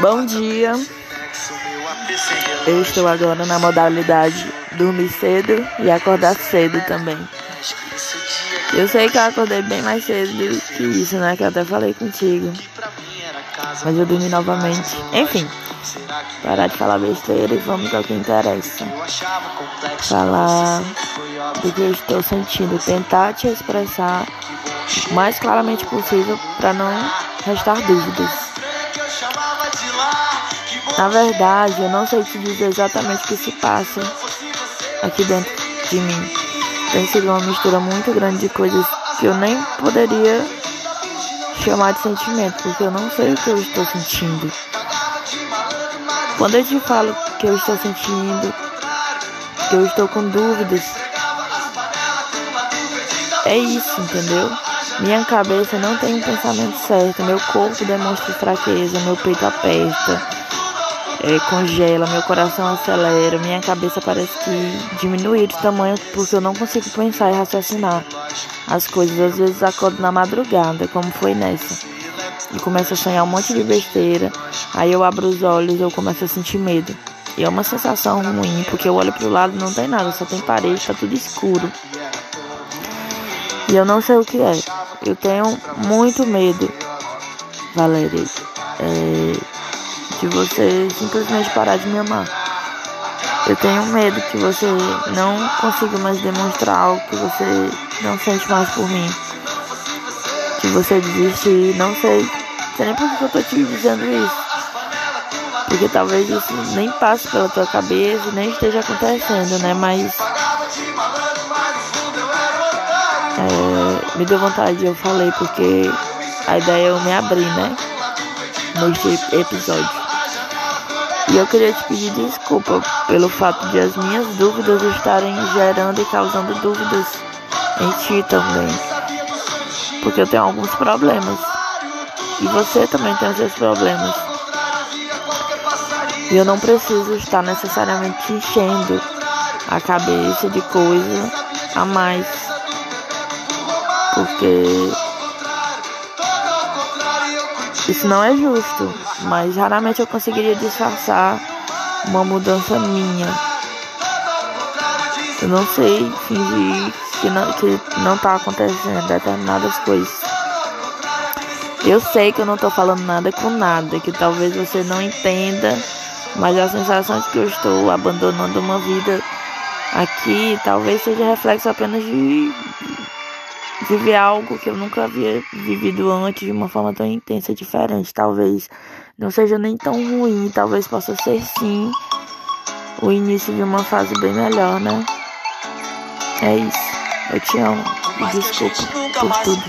Bom dia. Eu estou agora na modalidade dormir cedo e acordar cedo também. Eu sei que eu acordei bem mais cedo do que isso, né? Que eu até falei contigo. Mas eu dormi novamente. Enfim, parar de falar besteira e vamos ao que interessa. Falar do que eu estou sentindo, tentar te expressar o mais claramente possível para não restar dúvidas. Na verdade, eu não sei te dizer exatamente o que se passa aqui dentro de mim. Tem sido uma mistura muito grande de coisas que eu nem poderia chamar de sentimento, porque eu não sei o que eu estou sentindo. Quando eu te falo que eu estou sentindo, que eu estou com dúvidas, é isso, entendeu? Minha cabeça não tem um pensamento certo, meu corpo demonstra fraqueza, meu peito aperta é, congela, meu coração acelera, minha cabeça parece que diminuiu de tamanho porque eu não consigo pensar e raciocinar as coisas. Às vezes acordo na madrugada, como foi nessa, e começo a sonhar um monte de besteira. Aí eu abro os olhos e eu começo a sentir medo. E é uma sensação ruim, porque eu olho pro lado e não tem nada, só tem parede, tá tudo escuro. E eu não sei o que é. Eu tenho muito medo, Valéria. É de você simplesmente parar de me amar. Eu tenho medo que você não consiga mais demonstrar algo que você não sente mais por mim. Que você desistir, não sei. sei nem por que eu tô te dizendo isso. Porque talvez isso nem passe pela tua cabeça, nem esteja acontecendo, né? Mas. É, me deu vontade, eu falei, porque a ideia é eu me abrir, né? Neste episódio. E eu queria te pedir desculpa pelo fato de as minhas dúvidas estarem gerando e causando dúvidas em ti também. Porque eu tenho alguns problemas. E você também tem os seus problemas. E eu não preciso estar necessariamente enchendo a cabeça de coisa a mais. Porque isso não é justo, mas raramente eu conseguiria disfarçar uma mudança minha. Eu não sei fingir que não, que não tá acontecendo determinadas coisas. Eu sei que eu não tô falando nada com nada, que talvez você não entenda, mas a sensação de que eu estou abandonando uma vida aqui talvez seja reflexo apenas de viver algo que eu nunca havia vivido antes de uma forma tão intensa, diferente. Talvez não seja nem tão ruim, talvez possa ser sim o início de uma fase bem melhor, né? É isso. Eu te amo. Desculpa por tudo.